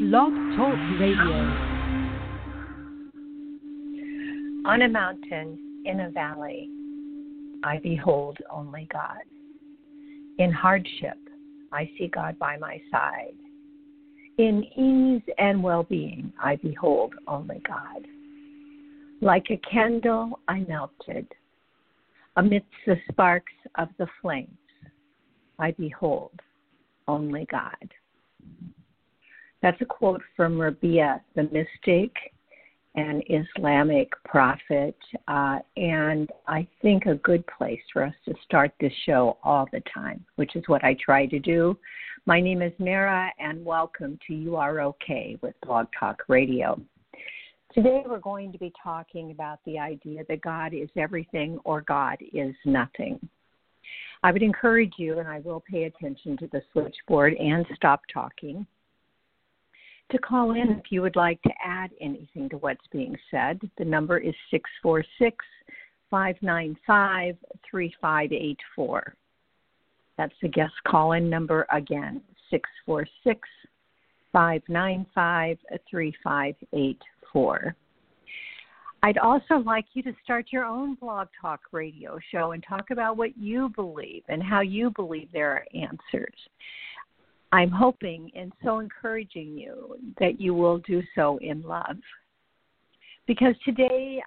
Blog Talk Radio. On a mountain, in a valley, I behold only God. In hardship, I see God by my side. In ease and well being, I behold only God. Like a candle, I melted. Amidst the sparks of the flames, I behold only God. That's a quote from Rabia, the mystic and Islamic prophet, uh, and I think a good place for us to start this show all the time, which is what I try to do. My name is Mara, and welcome to You Are Okay with Blog Talk Radio. Today we're going to be talking about the idea that God is everything or God is nothing. I would encourage you, and I will pay attention to the switchboard and stop talking to call in if you would like to add anything to what's being said. The number is 646 595 3584. That's the guest call in number again 646 595 3584. I'd also like you to start your own blog talk radio show and talk about what you believe and how you believe there are answers. I'm hoping and so encouraging you that you will do so in love. Because today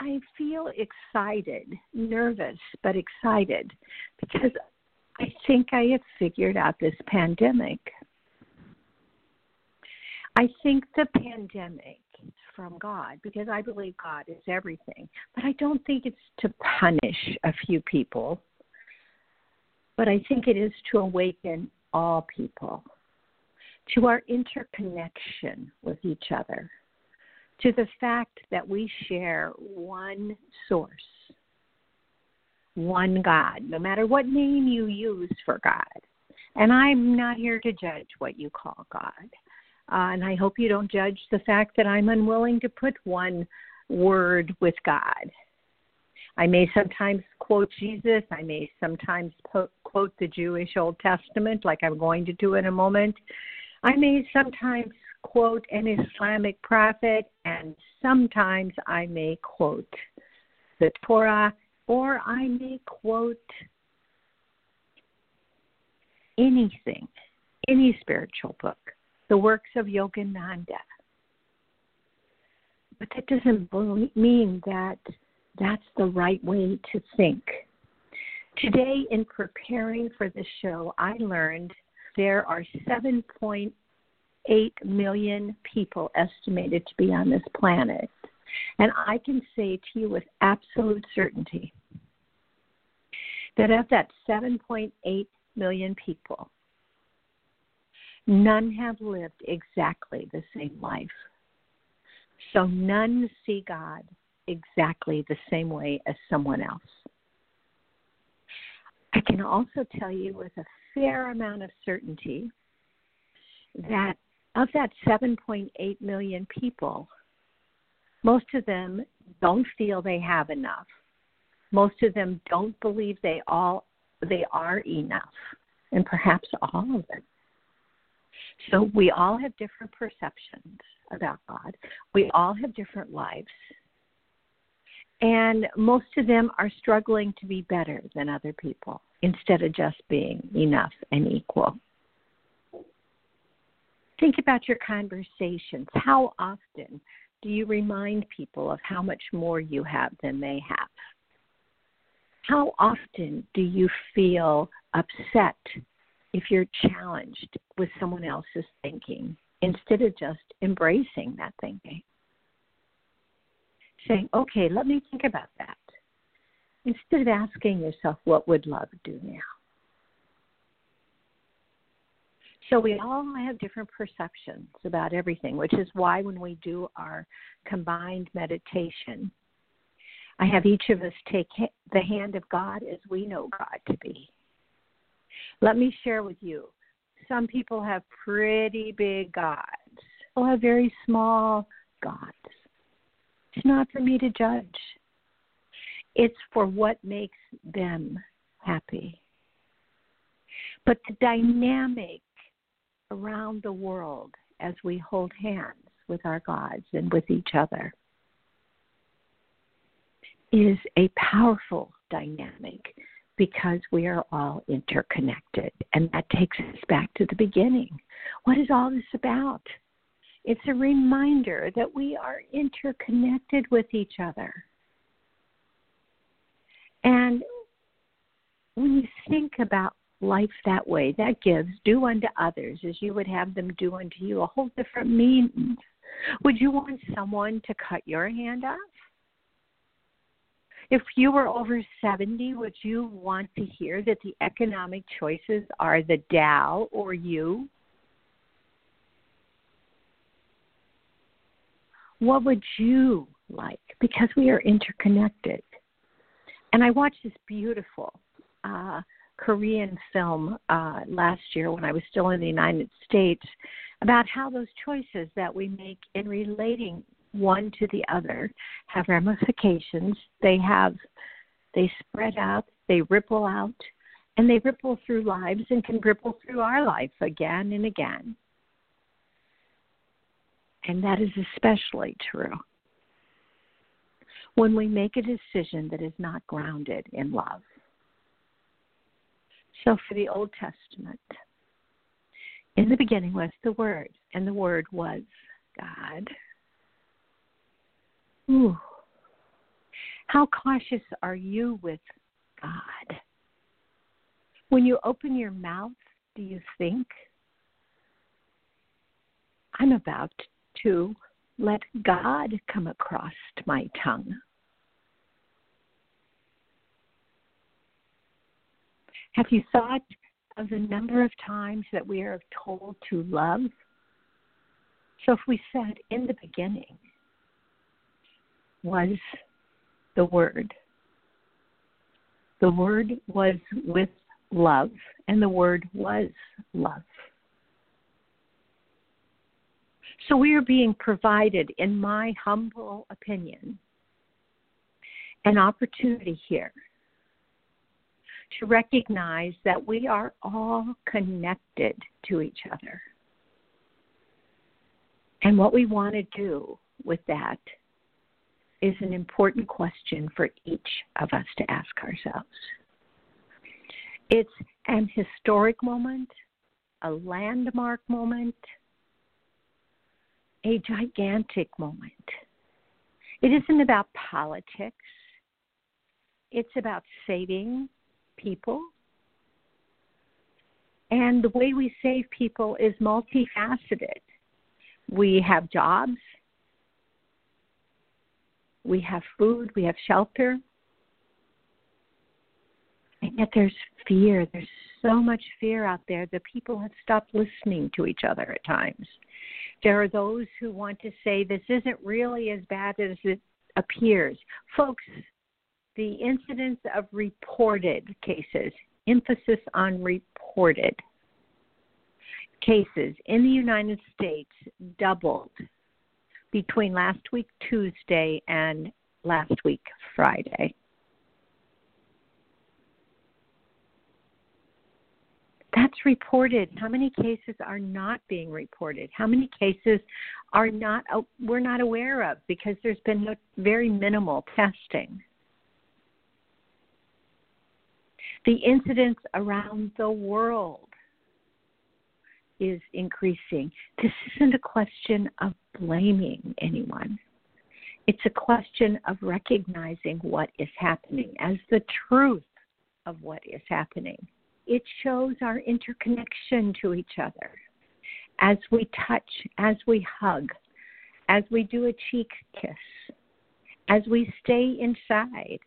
I feel excited, nervous, but excited because I think I have figured out this pandemic. I think the pandemic is from God because I believe God is everything. But I don't think it's to punish a few people, but I think it is to awaken all people, to our interconnection with each other, to the fact that we share one source, one God, no matter what name you use for God. And I'm not here to judge what you call God. Uh, and I hope you don't judge the fact that I'm unwilling to put one word with God. I may sometimes quote Jesus. I may sometimes po- quote the Jewish Old Testament, like I'm going to do in a moment. I may sometimes quote an Islamic prophet, and sometimes I may quote the Torah, or I may quote anything, any spiritual book, the works of Yogananda. But that doesn't mean that that's the right way to think. Today, in preparing for the show, I learned there are 7.8 million people estimated to be on this planet. And I can say to you with absolute certainty that of that 7.8 million people, none have lived exactly the same life. So none see God exactly the same way as someone else. I can also tell you with a fair amount of certainty that of that 7.8 million people, most of them don't feel they have enough. Most of them don't believe they all they are enough, and perhaps all of them. So we all have different perceptions about God. We all have different lives. And most of them are struggling to be better than other people instead of just being enough and equal. Think about your conversations. How often do you remind people of how much more you have than they have? How often do you feel upset if you're challenged with someone else's thinking instead of just embracing that thinking? Saying, okay, let me think about that. Instead of asking yourself, what would love do now? So we all have different perceptions about everything, which is why when we do our combined meditation, I have each of us take the hand of God as we know God to be. Let me share with you. Some people have pretty big gods. People have very small gods. It's not for me to judge. It's for what makes them happy. But the dynamic around the world as we hold hands with our gods and with each other is a powerful dynamic because we are all interconnected. And that takes us back to the beginning. What is all this about? It's a reminder that we are interconnected with each other. And when you think about life that way, that gives do unto others as you would have them do unto you a whole different meaning. Would you want someone to cut your hand off? If you were over 70, would you want to hear that the economic choices are the Dow or you? What would you like? Because we are interconnected. And I watched this beautiful uh, Korean film uh, last year when I was still in the United States about how those choices that we make in relating one to the other have ramifications. They have they spread out, they ripple out, and they ripple through lives and can ripple through our life again and again. And that is especially true when we make a decision that is not grounded in love. So, for the Old Testament, in the beginning was the Word, and the Word was God. Ooh. How cautious are you with God? When you open your mouth, do you think, I'm about to let God come across my tongue? Have you thought of the number of times that we are told to love? So if we said in the beginning, was the Word. The Word was with love, and the Word was love. So we are being provided, in my humble opinion, an opportunity here to recognize that we are all connected to each other. And what we want to do with that is an important question for each of us to ask ourselves. It's an historic moment, a landmark moment, a gigantic moment. It isn't about politics, it's about saving people. And the way we save people is multifaceted. We have jobs, we have food, we have shelter. And yet there's fear. There's so much fear out there that people have stopped listening to each other at times. There are those who want to say this isn't really as bad as it appears. Folks, the incidence of reported cases, emphasis on reported cases in the United States doubled between last week Tuesday and last week Friday. That's reported. How many cases are not being reported? How many cases are not uh, we're not aware of because there's been no, very minimal testing? The incidence around the world is increasing. This isn't a question of blaming anyone. It's a question of recognizing what is happening as the truth of what is happening. It shows our interconnection to each other. As we touch, as we hug, as we do a cheek kiss, as we stay inside,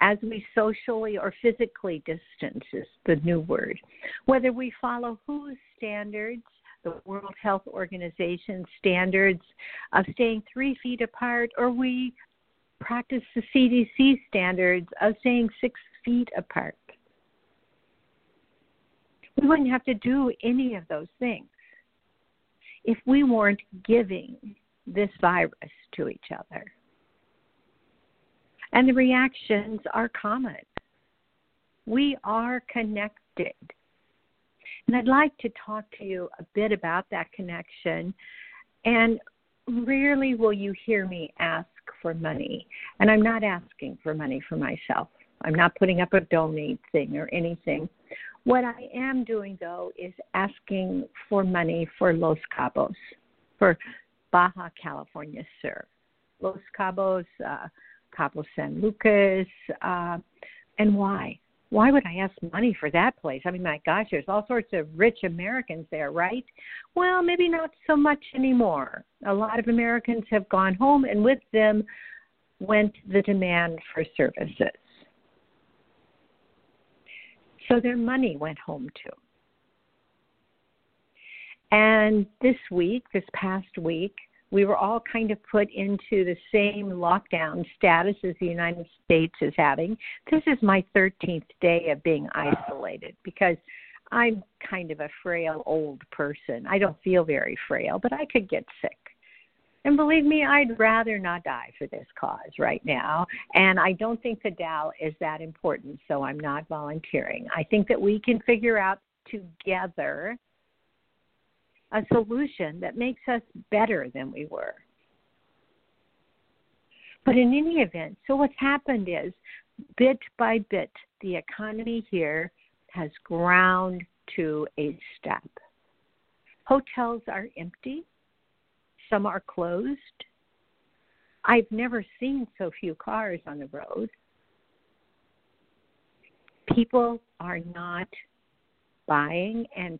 as we socially or physically distance is the new word. Whether we follow whose standards, the World Health Organization standards of staying three feet apart, or we practice the CDC standards of staying six feet apart. We wouldn't have to do any of those things if we weren't giving this virus to each other. And the reactions are common. We are connected. And I'd like to talk to you a bit about that connection. And rarely will you hear me ask for money. And I'm not asking for money for myself. I'm not putting up a donate thing or anything. What I am doing, though, is asking for money for Los Cabos, for Baja California Sur. Los Cabos, uh, Cabo San Lucas, uh, and why? Why would I ask money for that place? I mean, my gosh, there's all sorts of rich Americans there, right? Well, maybe not so much anymore. A lot of Americans have gone home, and with them went the demand for services. So their money went home too. And this week, this past week, we were all kind of put into the same lockdown status as the United States is having. This is my 13th day of being isolated because I'm kind of a frail old person. I don't feel very frail, but I could get sick. And believe me, I'd rather not die for this cause right now. And I don't think the Dow is that important, so I'm not volunteering. I think that we can figure out together a solution that makes us better than we were. But in any event, so what's happened is bit by bit, the economy here has ground to a stop. Hotels are empty, some are closed. I've never seen so few cars on the road. People are not buying and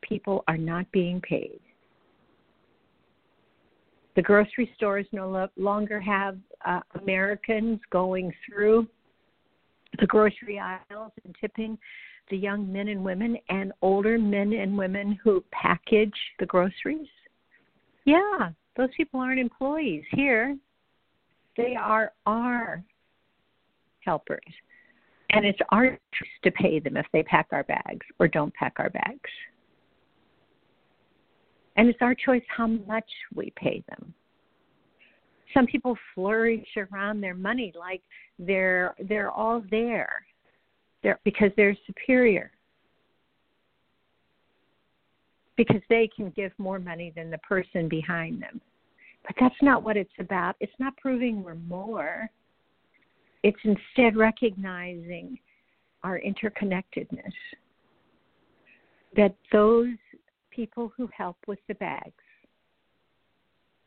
people are not being paid. The grocery stores no longer have uh, Americans going through the grocery aisles and tipping the young men and women and older men and women who package the groceries. Yeah, those people aren't employees here. They are our helpers. And it's our choice to pay them if they pack our bags or don't pack our bags. And it's our choice how much we pay them. Some people flourish around their money like they're they're all there. They're because they're superior. Because they can give more money than the person behind them. But that's not what it's about. It's not proving we're more. It's instead recognizing our interconnectedness. That those people who help with the bags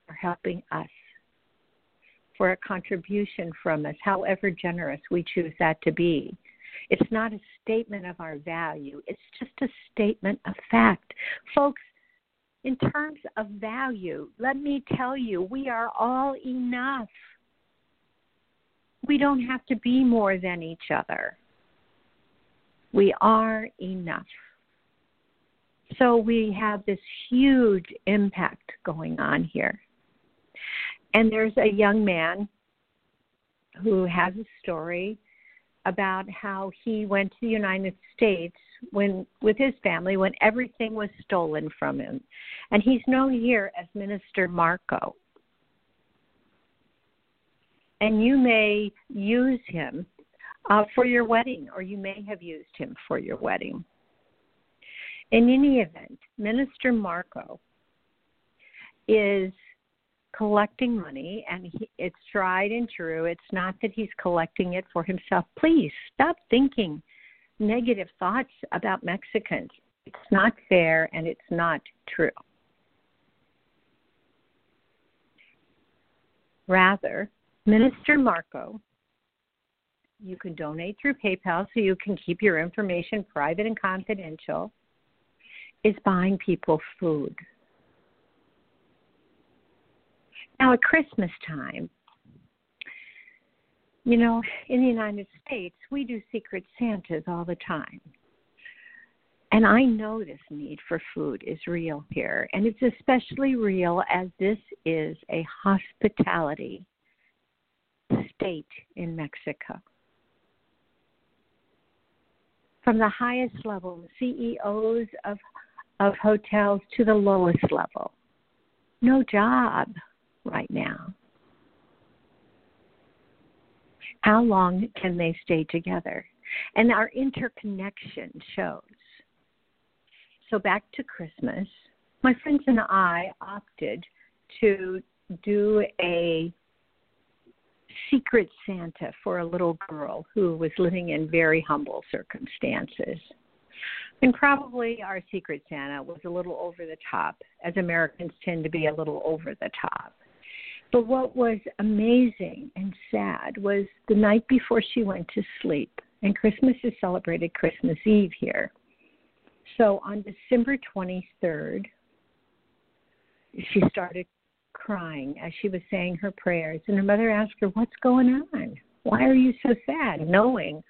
are helping us for a contribution from us, however generous we choose that to be. It's not a statement of our value, it's just a statement of fact. Folks, in terms of value, let me tell you, we are all enough. We don't have to be more than each other. We are enough. So we have this huge impact going on here. And there's a young man who has a story about how he went to the United States when with his family when everything was stolen from him. And he's known here as Minister Marco. And you may use him uh, for your wedding, or you may have used him for your wedding. In any event, Minister Marco is collecting money and he, it's tried and true. It's not that he's collecting it for himself. Please stop thinking negative thoughts about Mexicans. It's not fair and it's not true. Rather, Minister Marco, you can donate through PayPal so you can keep your information private and confidential is buying people food. Now, at Christmas time, you know, in the United States, we do Secret Santas all the time. And I know this need for food is real here. And it's especially real as this is a hospitality state in Mexico from the highest level, CEOs of of hotels to the lowest level. No job right now. How long can they stay together? And our interconnection shows. so back to Christmas. My friends and I opted to do a secret Santa for a little girl who was living in very humble circumstances. And probably our secret Santa was a little over the top, as Americans tend to be a little over the top. But what was amazing and sad was the night before she went to sleep, and Christmas is celebrated Christmas Eve here. So on December 23rd, she started crying as she was saying her prayers, and her mother asked her, What's going on? Why are you so sad? Knowing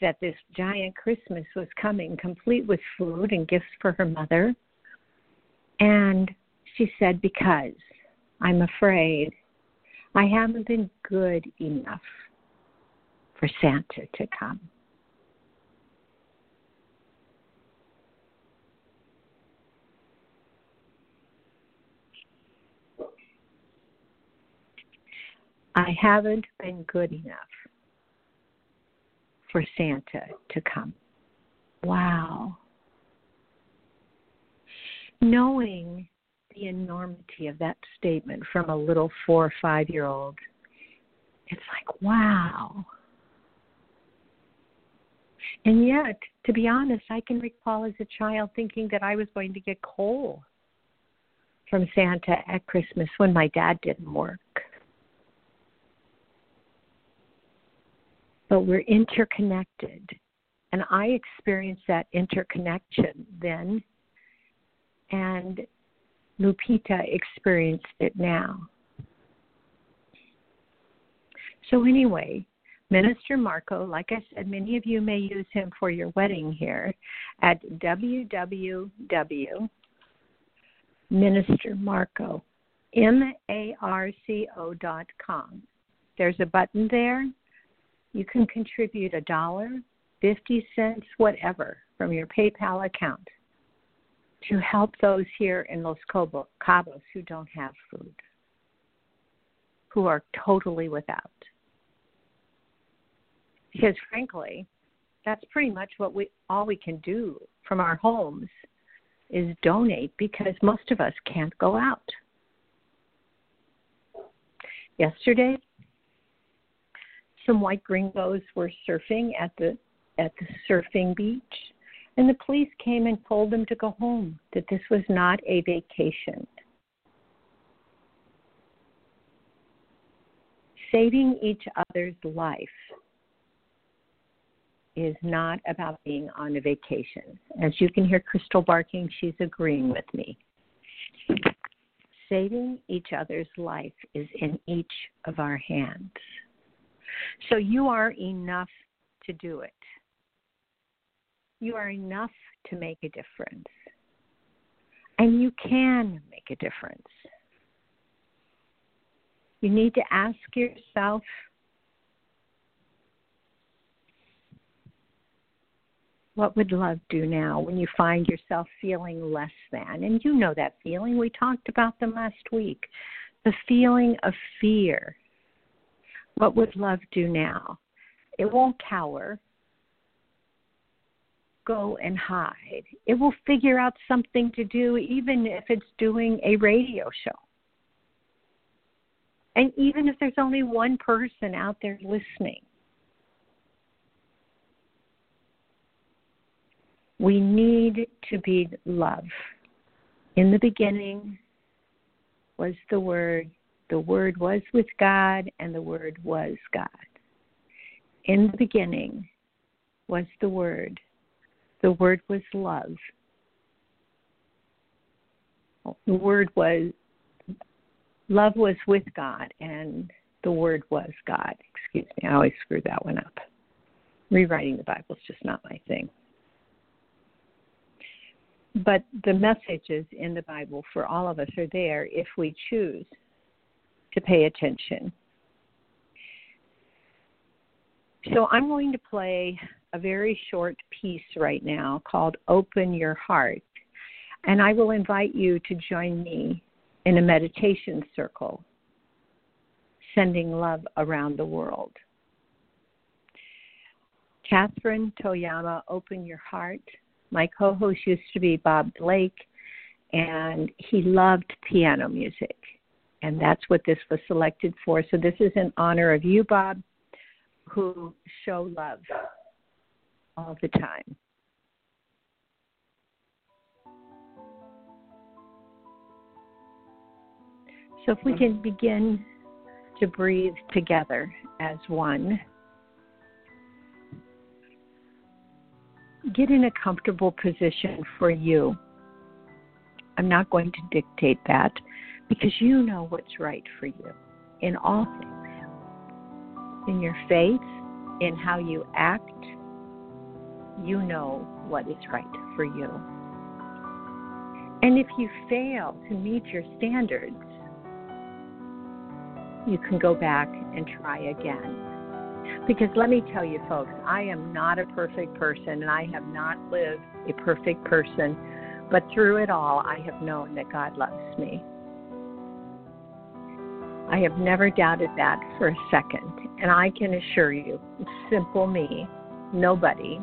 that this giant Christmas was coming, complete with food and gifts for her mother. And she said, Because I'm afraid I haven't been good enough for Santa to come. I haven't been good enough for Santa to come. Wow. Knowing the enormity of that statement from a little four or five year old, it's like, wow. And yet, to be honest, I can recall as a child thinking that I was going to get coal from Santa at Christmas when my dad didn't work. But we're interconnected. And I experienced that interconnection then. And Lupita experienced it now. So, anyway, Minister Marco, like I said, many of you may use him for your wedding here at www.ministermarco, M-A-R-C-O dot com. There's a button there. You can contribute a dollar, 50 cents, whatever from your PayPal account to help those here in Los Cabos who don't have food, who are totally without. Because frankly, that's pretty much what we all we can do from our homes is donate because most of us can't go out. Yesterday, some white gringos were surfing at the at the surfing beach and the police came and told them to go home, that this was not a vacation. Saving each other's life is not about being on a vacation. As you can hear Crystal barking, she's agreeing with me. Saving each other's life is in each of our hands. So you are enough to do it. You are enough to make a difference. And you can make a difference. You need to ask yourself what would love do now when you find yourself feeling less than? And you know that feeling. We talked about them last week. The feeling of fear. What would love do now? It won't cower go and hide. It will figure out something to do, even if it's doing a radio show. And even if there's only one person out there listening, we need to be love. In the beginning was the Word, the Word was with God, and the Word was God. In the beginning was the Word, the word was love. The word was love was with God and the word was God. Excuse me, I always screw that one up. Rewriting the Bible is just not my thing. But the messages in the Bible for all of us are there if we choose to pay attention. So I'm going to play a very short piece right now called Open Your Heart. And I will invite you to join me in a meditation circle, sending love around the world. Catherine Toyama, Open Your Heart My co host used to be Bob Blake, and he loved piano music. And that's what this was selected for. So this is in honor of you, Bob, who show love all the time. So if we mm-hmm. can begin to breathe together as one. Get in a comfortable position for you. I'm not going to dictate that because you know what's right for you in all things. In your faith, in how you act, you know what is right for you. And if you fail to meet your standards, you can go back and try again. Because let me tell you, folks, I am not a perfect person and I have not lived a perfect person, but through it all, I have known that God loves me. I have never doubted that for a second. And I can assure you, simple me, nobody,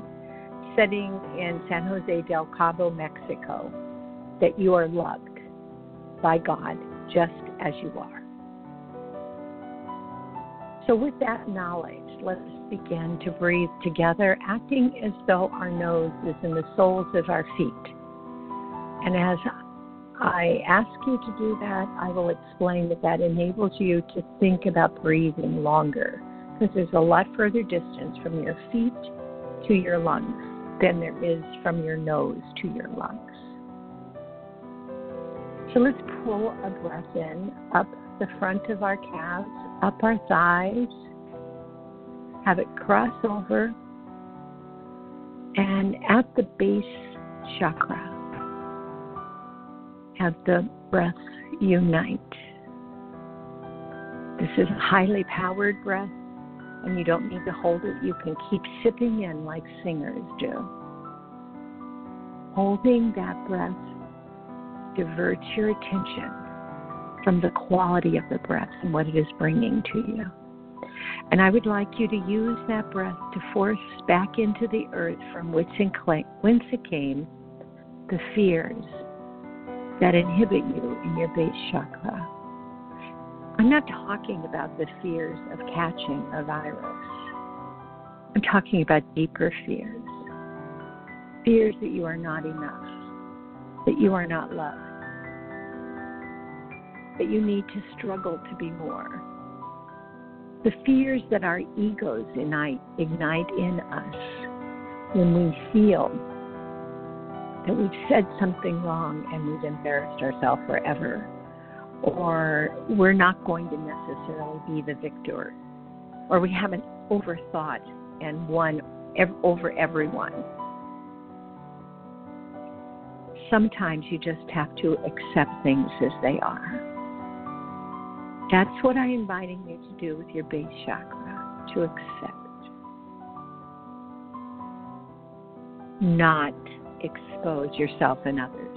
sitting in San Jose del Cabo, Mexico, that you are loved by God just as you are. So, with that knowledge, let's begin to breathe together, acting as though our nose is in the soles of our feet. And as I ask you to do that, I will explain that that enables you to think about breathing longer because there's a lot further distance from your feet to your lungs than there is from your nose to your lungs. So let's pull a breath in up the front of our calves, up our thighs, have it cross over, and at the base chakra, have the breath unite. This is a highly powered breath, and you don't need to hold it. You can keep sipping in like singers do. Holding that breath diverts your attention from the quality of the breath and what it is bringing to you. And I would like you to use that breath to force back into the earth from whence it came the fears that inhibit you in your base chakra. I'm not talking about the fears of catching a virus. I'm talking about deeper fears. Fears that you are not enough, that you are not loved, that you need to struggle to be more. The fears that our egos ignite, ignite in us when we feel that we've said something wrong and we've embarrassed ourselves forever, or we're not going to necessarily be the victor, or we haven't overthought and won ev- over everyone. Sometimes you just have to accept things as they are. That's what I'm inviting you to do with your base chakra to accept. Not expose yourself and others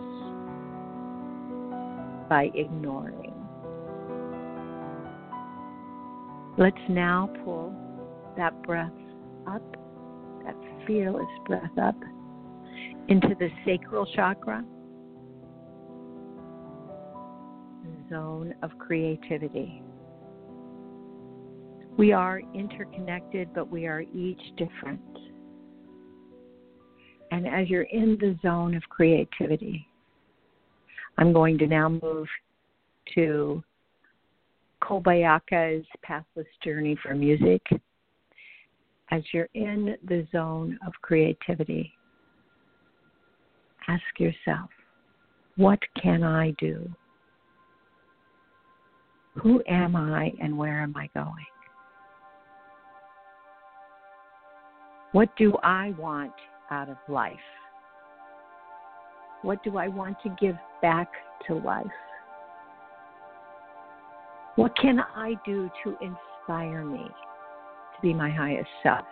by ignoring. Let's now pull that breath up, that fearless breath up into the sacral chakra, the zone of creativity. We are interconnected, but we are each different. And as you're in the zone of creativity, I'm going to now move to Kobayaka's Pathless Journey for Music. As you're in the zone of creativity, ask yourself, what can I do? Who am I and where am I going? What do I want out of life? What do I want to give back to life? What can I do to inspire me to be my highest self?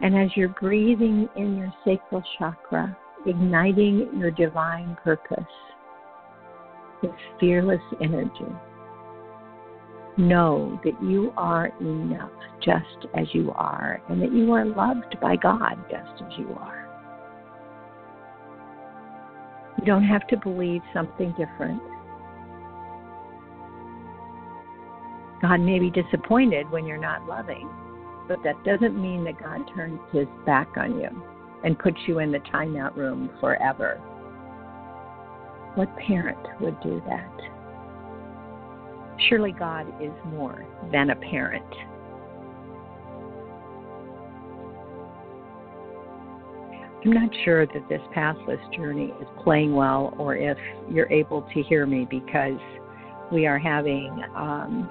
And as you're breathing in your sacral chakra, igniting your divine purpose with fearless energy, know that you are enough just as you are and that you are loved by God just as you are. You don't have to believe something different. God may be disappointed when you're not loving, but that doesn't mean that God turns his back on you and puts you in the timeout room forever. What parent would do that? Surely God is more than a parent. I'm not sure that this pathless journey is playing well or if you're able to hear me because we are having, um,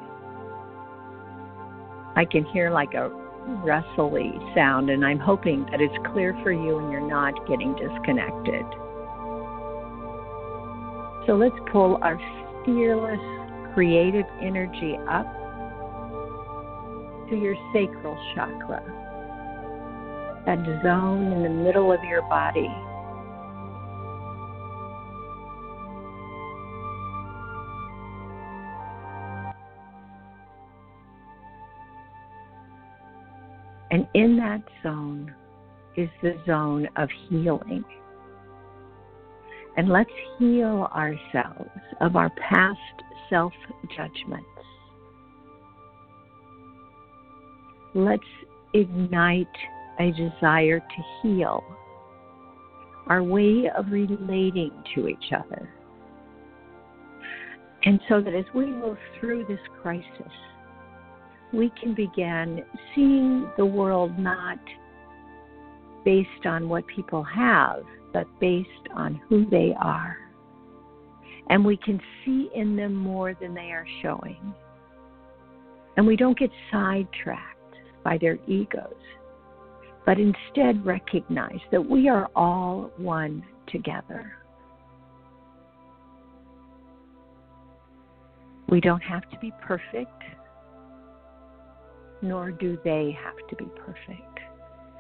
I can hear like a rustly sound, and I'm hoping that it's clear for you and you're not getting disconnected. So let's pull our fearless creative energy up to your sacral chakra, that zone in the middle of your body. And in that zone is the zone of healing. And let's heal ourselves of our past self judgments. Let's ignite a desire to heal our way of relating to each other. And so that as we move through this crisis, we can begin seeing the world not based on what people have, but based on who they are and we can see in them more than they are showing. And we don't get sidetracked by their egos, but instead recognize that we are all one together. We don't have to be perfect, nor do they have to be perfect,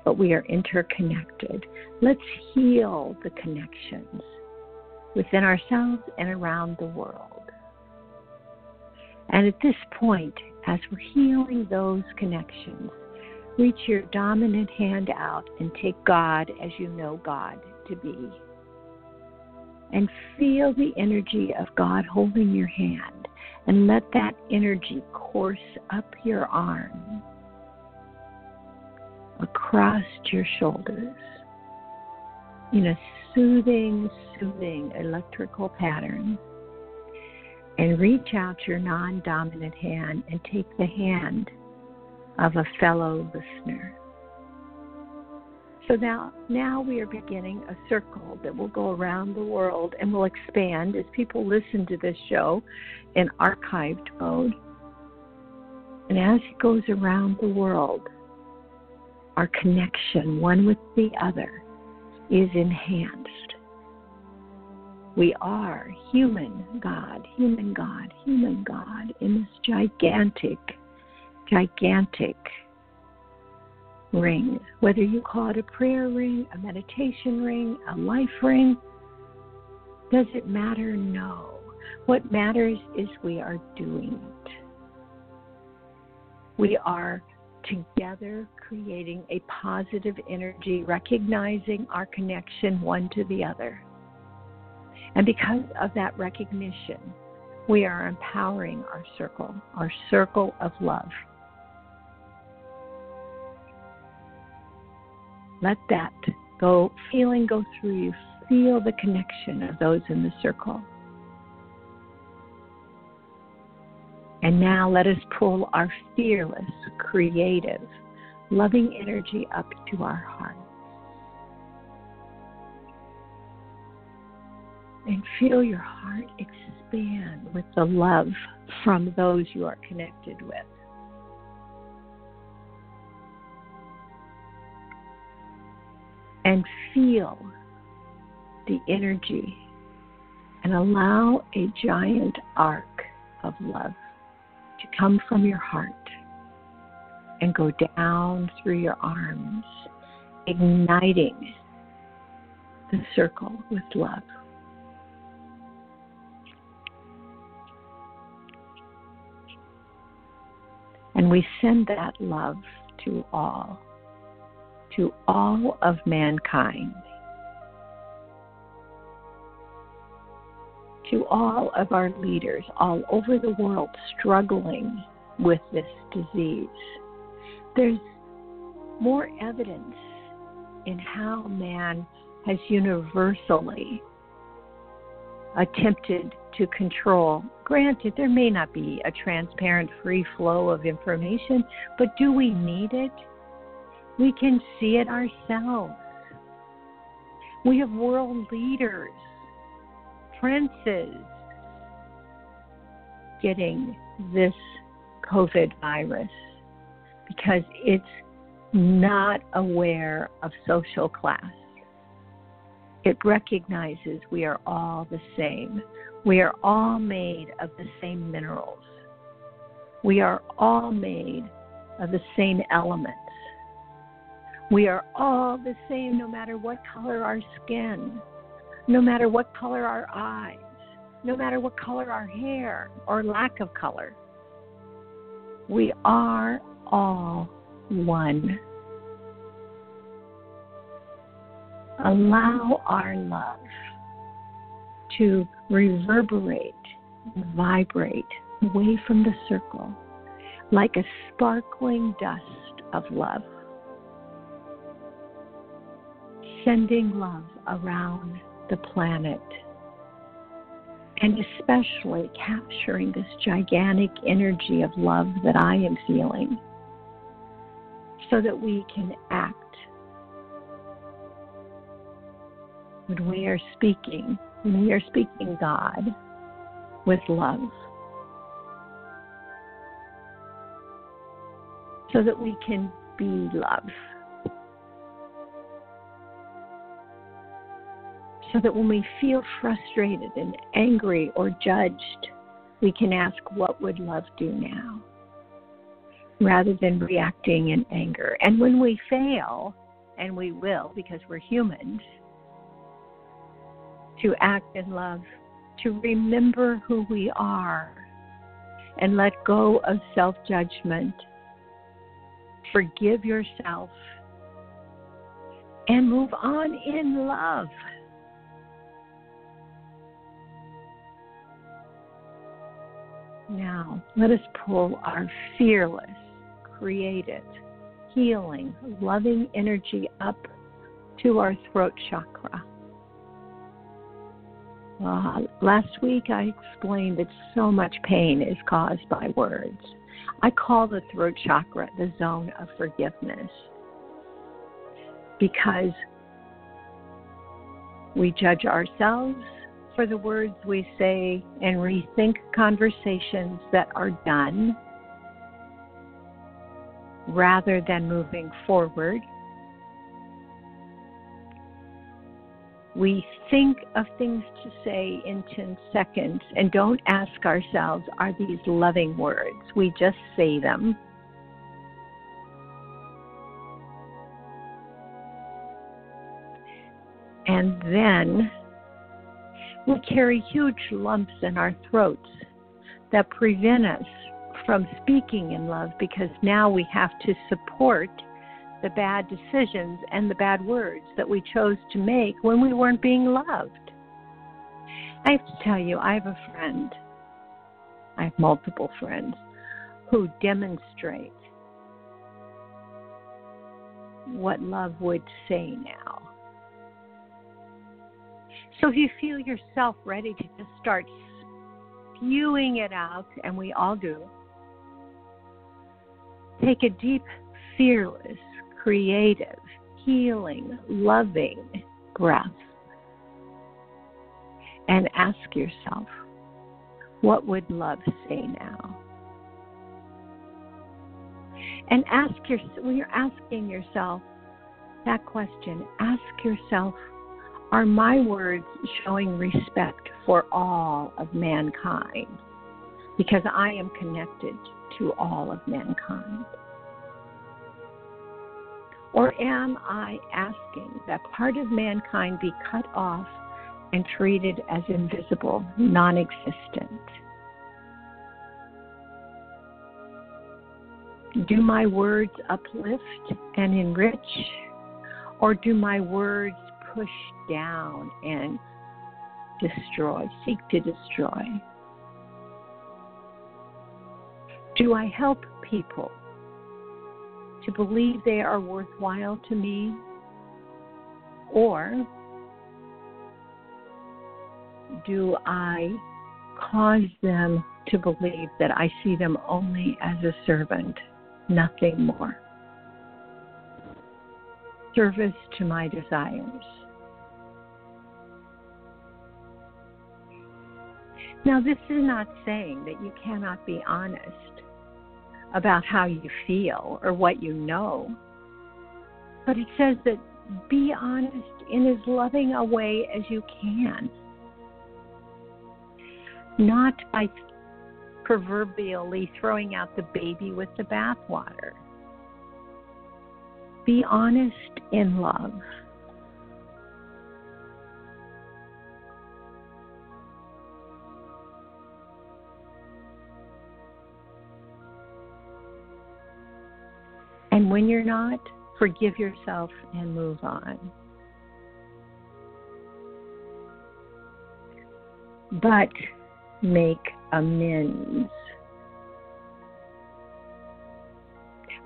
but we are interconnected. Let's heal the connections within ourselves and around the world. And at this point, as we're healing those connections, reach your dominant hand out and take God as you know God to be. And feel the energy of God holding your hand and let that energy course up your arm, across your shoulders in a soothing, soothing electrical pattern. And reach out your non dominant hand and take the hand of a fellow listener. So now, now we are beginning a circle that will go around the world and will expand as people listen to this show in archived mode. And as it goes around the world, our connection one with the other is enhanced. We are human God, human God, human God in this gigantic, gigantic ring. Whether you call it a prayer ring, a meditation ring, a life ring, does it matter? No. What matters is we are doing it. We are together creating a positive energy, recognizing our connection one to the other. And because of that recognition, we are empowering our circle, our circle of love. Let that go, feeling go through you. Feel the connection of those in the circle. And now let us pull our fearless, creative, loving energy up to our heart. And feel your heart expand with the love from those you are connected with. And feel the energy and allow a giant arc of love to come from your heart and go down through your arms, igniting the circle with love. And we send that love to all, to all of mankind, to all of our leaders all over the world struggling with this disease. There's more evidence in how man has universally attempted to control. Granted, there may not be a transparent, free flow of information, but do we need it? We can see it ourselves. We have world leaders, princes, getting this COVID virus because it's not aware of social class. It recognizes we are all the same. We are all made of the same minerals. We are all made of the same elements. We are all the same no matter what color our skin, no matter what color our eyes, no matter what color our hair or lack of color. We are all one. Allow our love to reverberate, vibrate away from the circle like a sparkling dust of love, sending love around the planet and especially capturing this gigantic energy of love that I am feeling so that we can act when we are speaking, when we are speaking God with love. So that we can be love. So that when we feel frustrated and angry or judged, we can ask, What would love do now? rather than reacting in anger. And when we fail, and we will because we're humans, to act in love, to remember who we are, and let go of self judgment. Forgive yourself and move on in love. Now, let us pull our fearless creative, healing, loving energy up to our throat chakra. Uh, last week I explained that so much pain is caused by words. I call the throat chakra the zone of forgiveness because we judge ourselves for the words we say and rethink conversations that are done rather than moving forward. We think of things to say in 10 seconds and don't ask ourselves, are these loving words? We just say them. And then we carry huge lumps in our throats that prevent us from speaking in love because now we have to support the bad decisions and the bad words that we chose to make when we weren't being loved. I have to tell you, I have a friend, I have multiple friends who demonstrate what love would say now. So if you feel yourself ready to just start spewing it out, and we all do, Take a deep, fearless, creative, healing, loving breath and ask yourself, what would love say now? And ask your, when you're asking yourself that question, ask yourself, are my words showing respect for all of mankind? Because I am connected to all of mankind? Or am I asking that part of mankind be cut off and treated as invisible, non existent? Do my words uplift and enrich, or do my words push down and destroy, seek to destroy? Do I help people to believe they are worthwhile to me? Or do I cause them to believe that I see them only as a servant, nothing more? Service to my desires. Now, this is not saying that you cannot be honest about how you feel or what you know, but it says that be honest in as loving a way as you can not by proverbially throwing out the baby with the bathwater. Be honest in love. And when you're not, forgive yourself and move on. But make amends.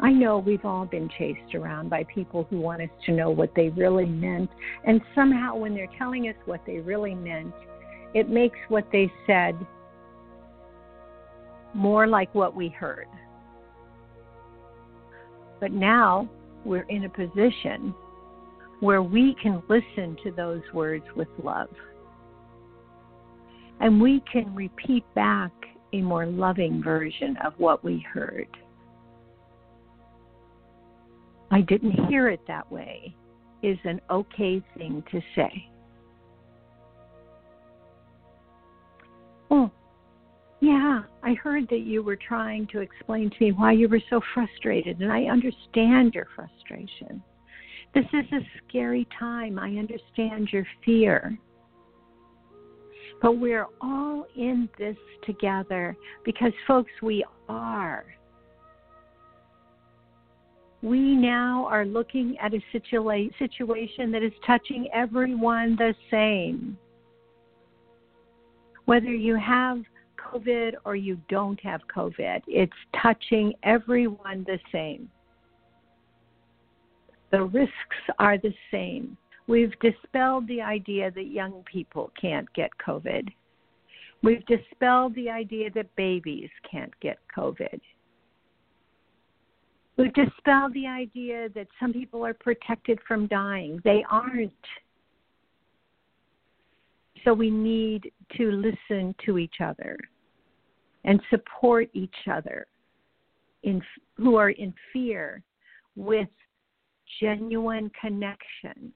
I know we've all been chased around by people who want us to know what they really meant, and somehow when they're telling us what they really meant, it makes what they said more like what we heard. But now we're in a position where we can listen to those words with love and we can repeat back a more loving version of what we heard. I didn't hear it that way is an okay thing to say. Oh, yeah, I heard that you were trying to explain to me why you were so frustrated, and I understand your frustration. This is a scary time. I understand your fear. But we're all in this together because, folks, we are. We now are looking at a situa- situation that is touching everyone the same. Whether you have COVID or you don't have COVID, it's touching everyone the same. The risks are the same. We've dispelled the idea that young people can't get COVID. We've dispelled the idea that babies can't get COVID. We've dispelled the idea that some people are protected from dying. They aren't. So we need to listen to each other and support each other in, who are in fear with genuine connection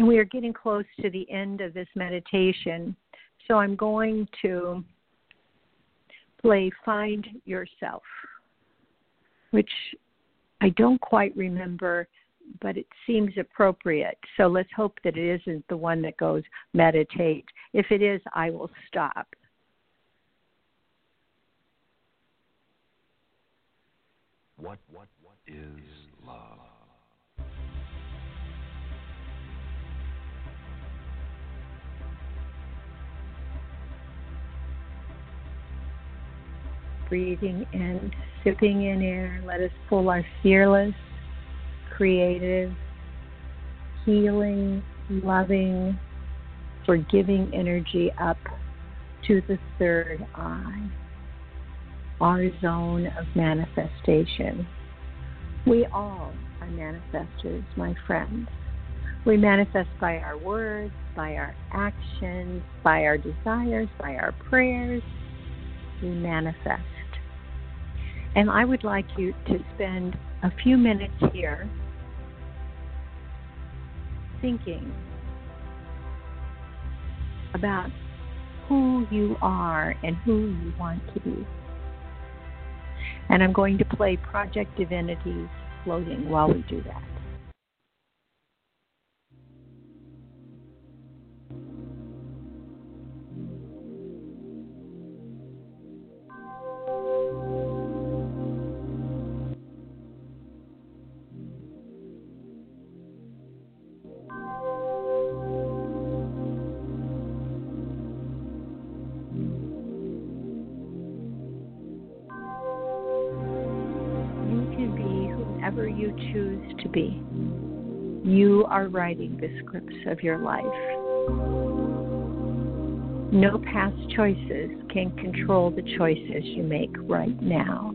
and we are getting close to the end of this meditation. So I'm going to play Find Yourself, which I don't quite remember, but it seems appropriate. So let's hope that it isn't the one that goes meditate. If it is, I will stop. What, what, what is Breathing in, sipping in air, let us pull our fearless, creative, healing, loving, forgiving energy up to the third eye our zone of manifestation. We all are manifestors, my friends. We manifest by our words, by our actions, by our desires, by our prayers. We manifest. And I would like you to spend a few minutes here thinking about who you are and who you want to be. And I'm going to play Project Divinity's Floating while we do that. Writing the scripts of your life. No past choices can control the choices you make right now.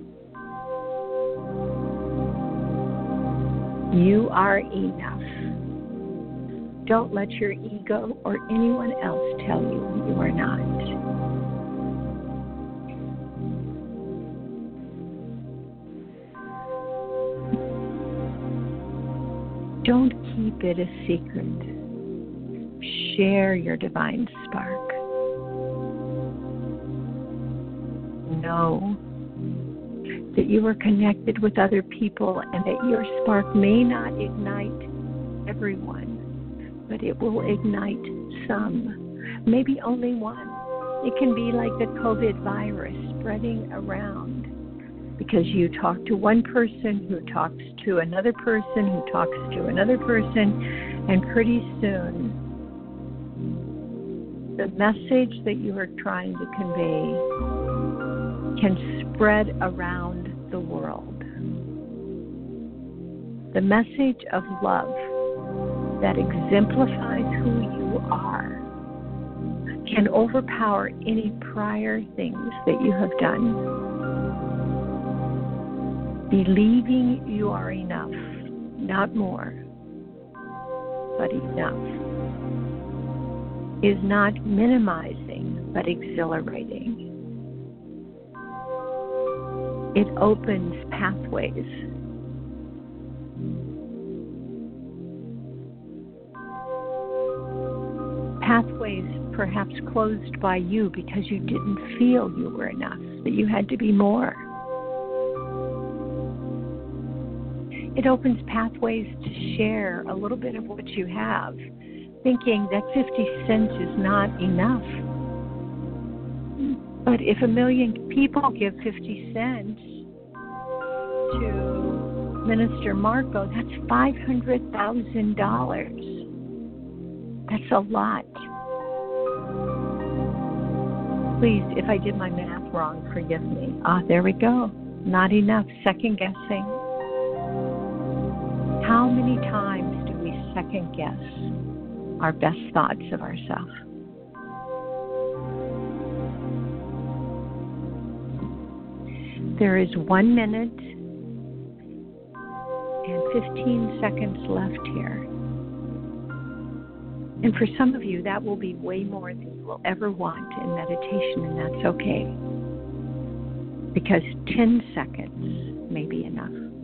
You are enough. Don't let your ego or anyone else tell you you are not. Don't keep it a secret. Share your divine spark. Know that you are connected with other people and that your spark may not ignite everyone, but it will ignite some, maybe only one. It can be like the COVID virus spreading around because you talk to one person who talks to another person who talks to another person, and pretty soon the message that you are trying to convey can spread around the world. The message of love that exemplifies who you are can overpower any prior things that you have done believing you are enough, not more, but enough, is not minimizing, but exhilarating. It opens pathways. Pathways perhaps closed by you because you didn't feel you were enough, that you had to be more. It opens pathways to share a little bit of what you have, thinking that 50 cents is not enough. But if a million people give 50 cents to Minister Marco, that's $500,000. That's a lot. Please, if I did my math wrong, forgive me. Ah, there we go. Not enough. Second guessing. How many times do we second guess our best thoughts of ourselves? There is one minute and 15 seconds left here. And for some of you, that will be way more than you will ever want in meditation, and that's okay. Because 10 seconds may be enough.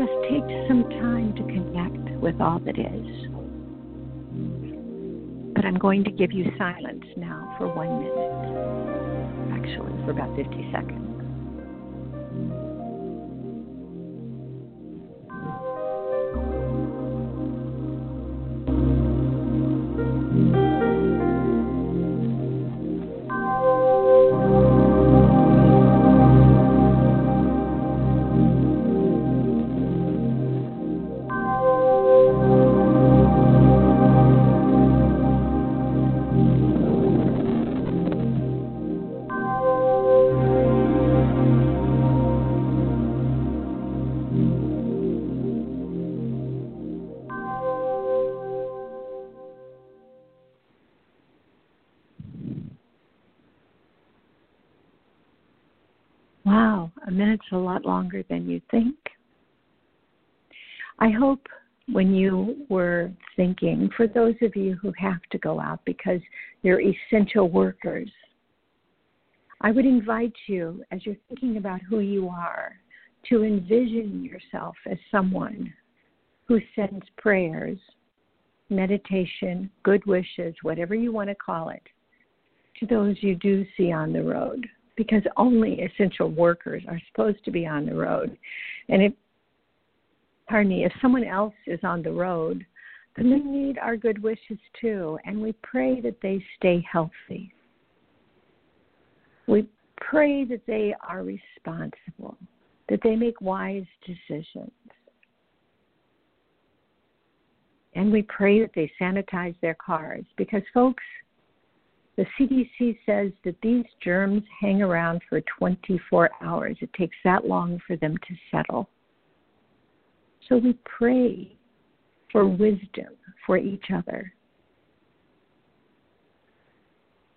Just take some time to connect with all that is. But I'm going to give you silence now for one minute. Actually, for about 50 seconds. A lot longer than you think. I hope when you were thinking, for those of you who have to go out because you're essential workers, I would invite you, as you're thinking about who you are, to envision yourself as someone who sends prayers, meditation, good wishes, whatever you want to call it, to those you do see on the road because only essential workers are supposed to be on the road. And if, pardon me, if someone else is on the road, then they need our good wishes too. And we pray that they stay healthy. We pray that they are responsible, that they make wise decisions. And we pray that they sanitize their cars because, folks, The CDC says that these germs hang around for 24 hours. It takes that long for them to settle. So we pray for wisdom for each other.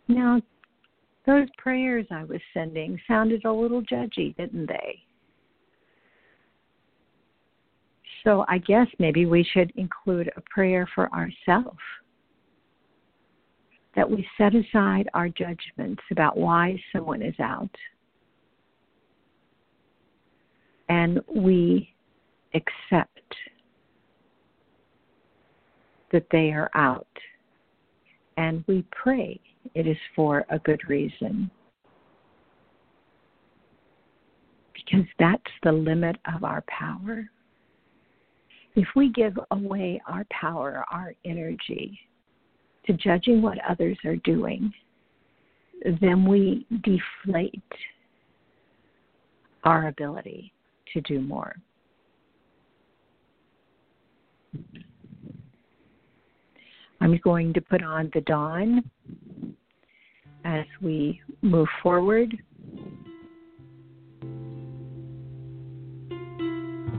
Now, those prayers I was sending sounded a little judgy, didn't they? So I guess maybe we should include a prayer for ourselves. That we set aside our judgments about why someone is out. And we accept that they are out. And we pray it is for a good reason. Because that's the limit of our power. If we give away our power, our energy to judging what others are doing, then we deflate our ability to do more. I'm going to put on the dawn as we move forward.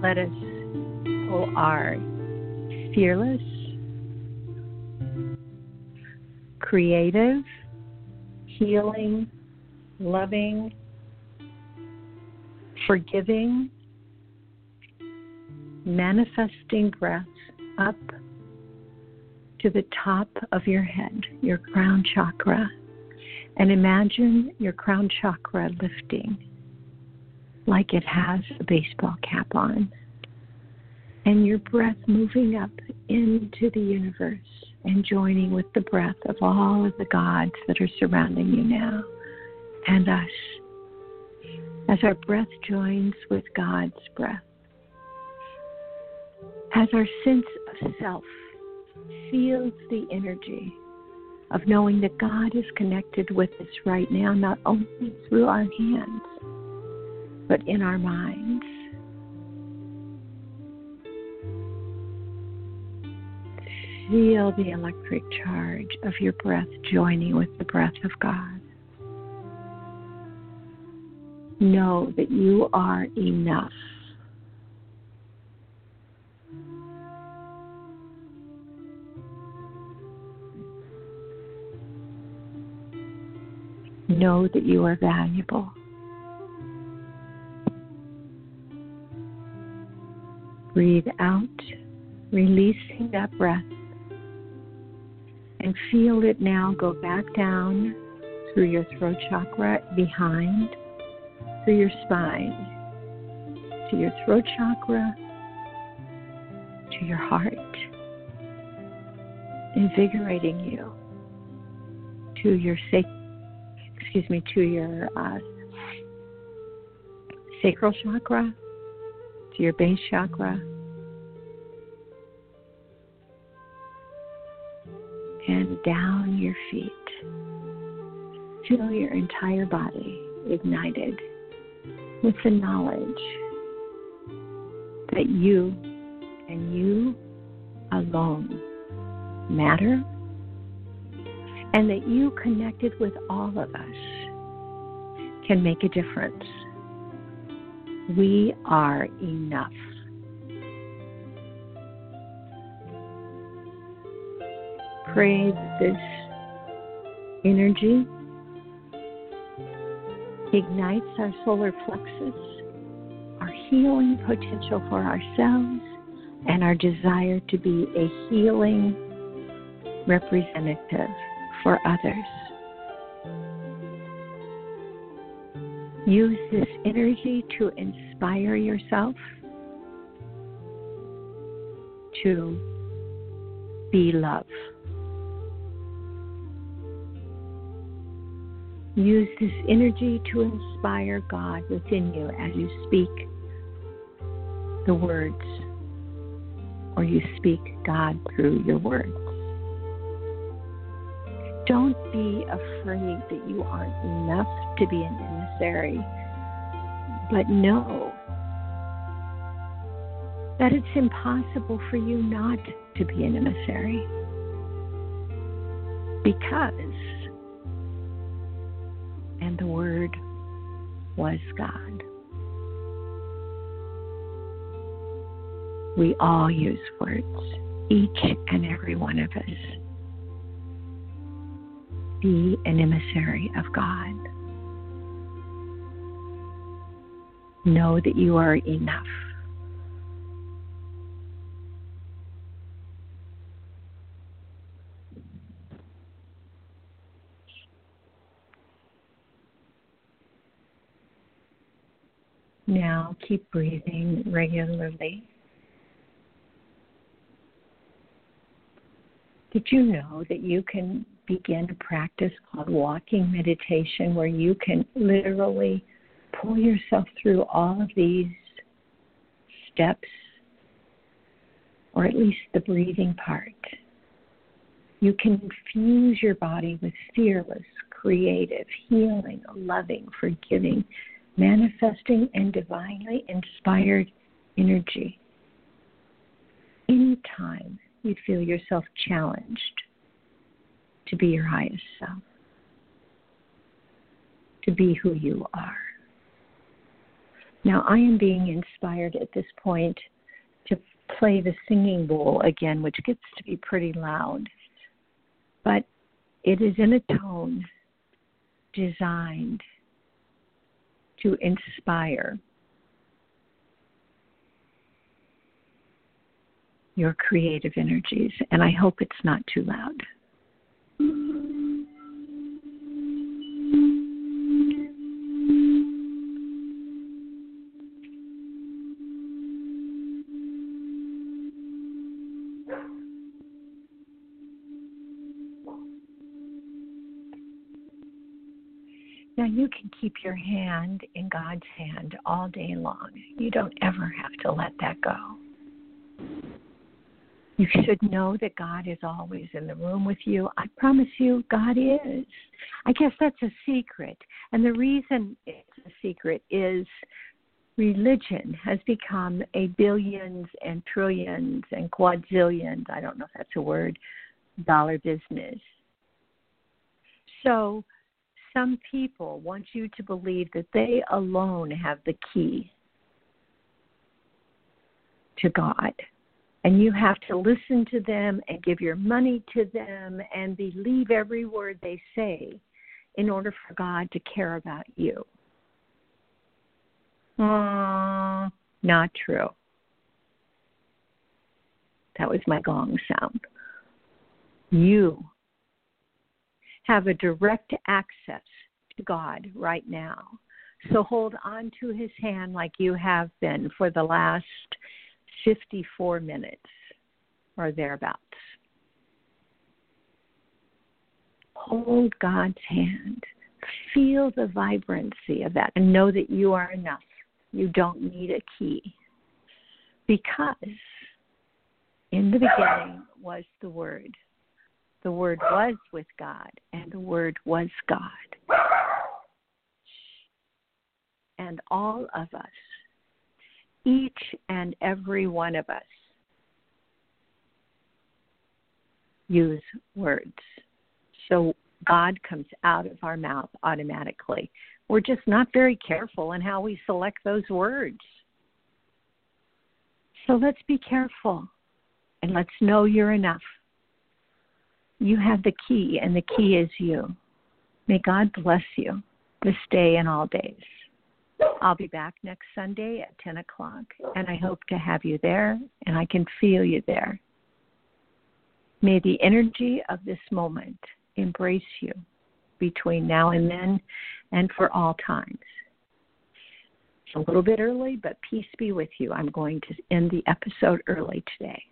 Let us pull our fearless, creative, healing, loving, forgiving, manifesting breath up to the top of your head, your crown chakra, and imagine your crown chakra lifting like it has a baseball cap on, and your breath moving up into the universe and joining with the breath of all of the gods that are surrounding you now and us. As our breath joins with God's breath, as our sense of self feels the energy of knowing that God is connected with us right now, not only through our hands, but in our minds. Feel the electric charge of your breath joining with the breath of God. Know that you are enough. Know that you are valuable. Breathe out, releasing that breath. And feel it now go back down through your throat chakra behind, through your spine, to your throat chakra, to your heart, invigorating you to your sacred excuse me, to your uh, sacral chakra, to your base chakra, and down your feet. Feel your entire body ignited with the knowledge that you and you alone matter and that you connected with all of us can make a difference. We are enough. Pray that this energy ignites our solar plexus, our healing potential for ourselves, and our desire to be a healing representative for others. Use this energy to inspire yourself to be love. Use this energy to inspire God within you as you speak the words or you speak God through your words. Don't be afraid that you aren't enough to be an emissary, but know that it's impossible for you not to be an emissary because and the Word was God. We all use words, each and every one of us. Be an emissary of God. Know that you are enough. Now keep breathing regularly. Did you know that you can begin a practice called walking meditation where you can literally pull yourself through all of these steps, or at least the breathing part? You can infuse your body with fearless, creative, healing, loving, forgiving, manifesting, and divinely inspired energy. Anytime you feel yourself challenged to be your highest self, to be who you are. Now, I am being inspired at this point to play the singing bowl again, which gets to be pretty loud, but it is in a tone designed to inspire your creative energies, and I hope it's not too loud. You can keep your hand in God's hand all day long. You don't ever have to let that go. You should know that God is always in the room with you. I promise you, God is. I guess that's a secret. And the reason it's a secret is religion has become a billions and trillions and quadzillions, I don't know if that's a word, dollar business. So some people want you to believe that they alone have the key to God. And you have to listen to them and give your money to them and believe every word they say in order for God to care about you. Uh, not true. That was my gong sound. You have a direct access to God right now. So hold on to his hand like you have been for the last 54 minutes or thereabouts. Hold God's hand. Feel the vibrancy of that and know that you are enough. You don't need a key. Because in the beginning was the Word the Word was with God, and the Word was God. And all of us, each and every one of us, use words. So God comes out of our mouth automatically. We're just not very careful in how we select those words. So let's be careful and let's know you're enough. You have the key, and the key is you. May God bless you this day and all days. I'll be back next Sunday at 10 o'clock, and I hope to have you there, and I can feel you there. May the energy of this moment embrace you between now and then and for all times. It's a little bit early, but peace be with you. I'm going to end the episode early today.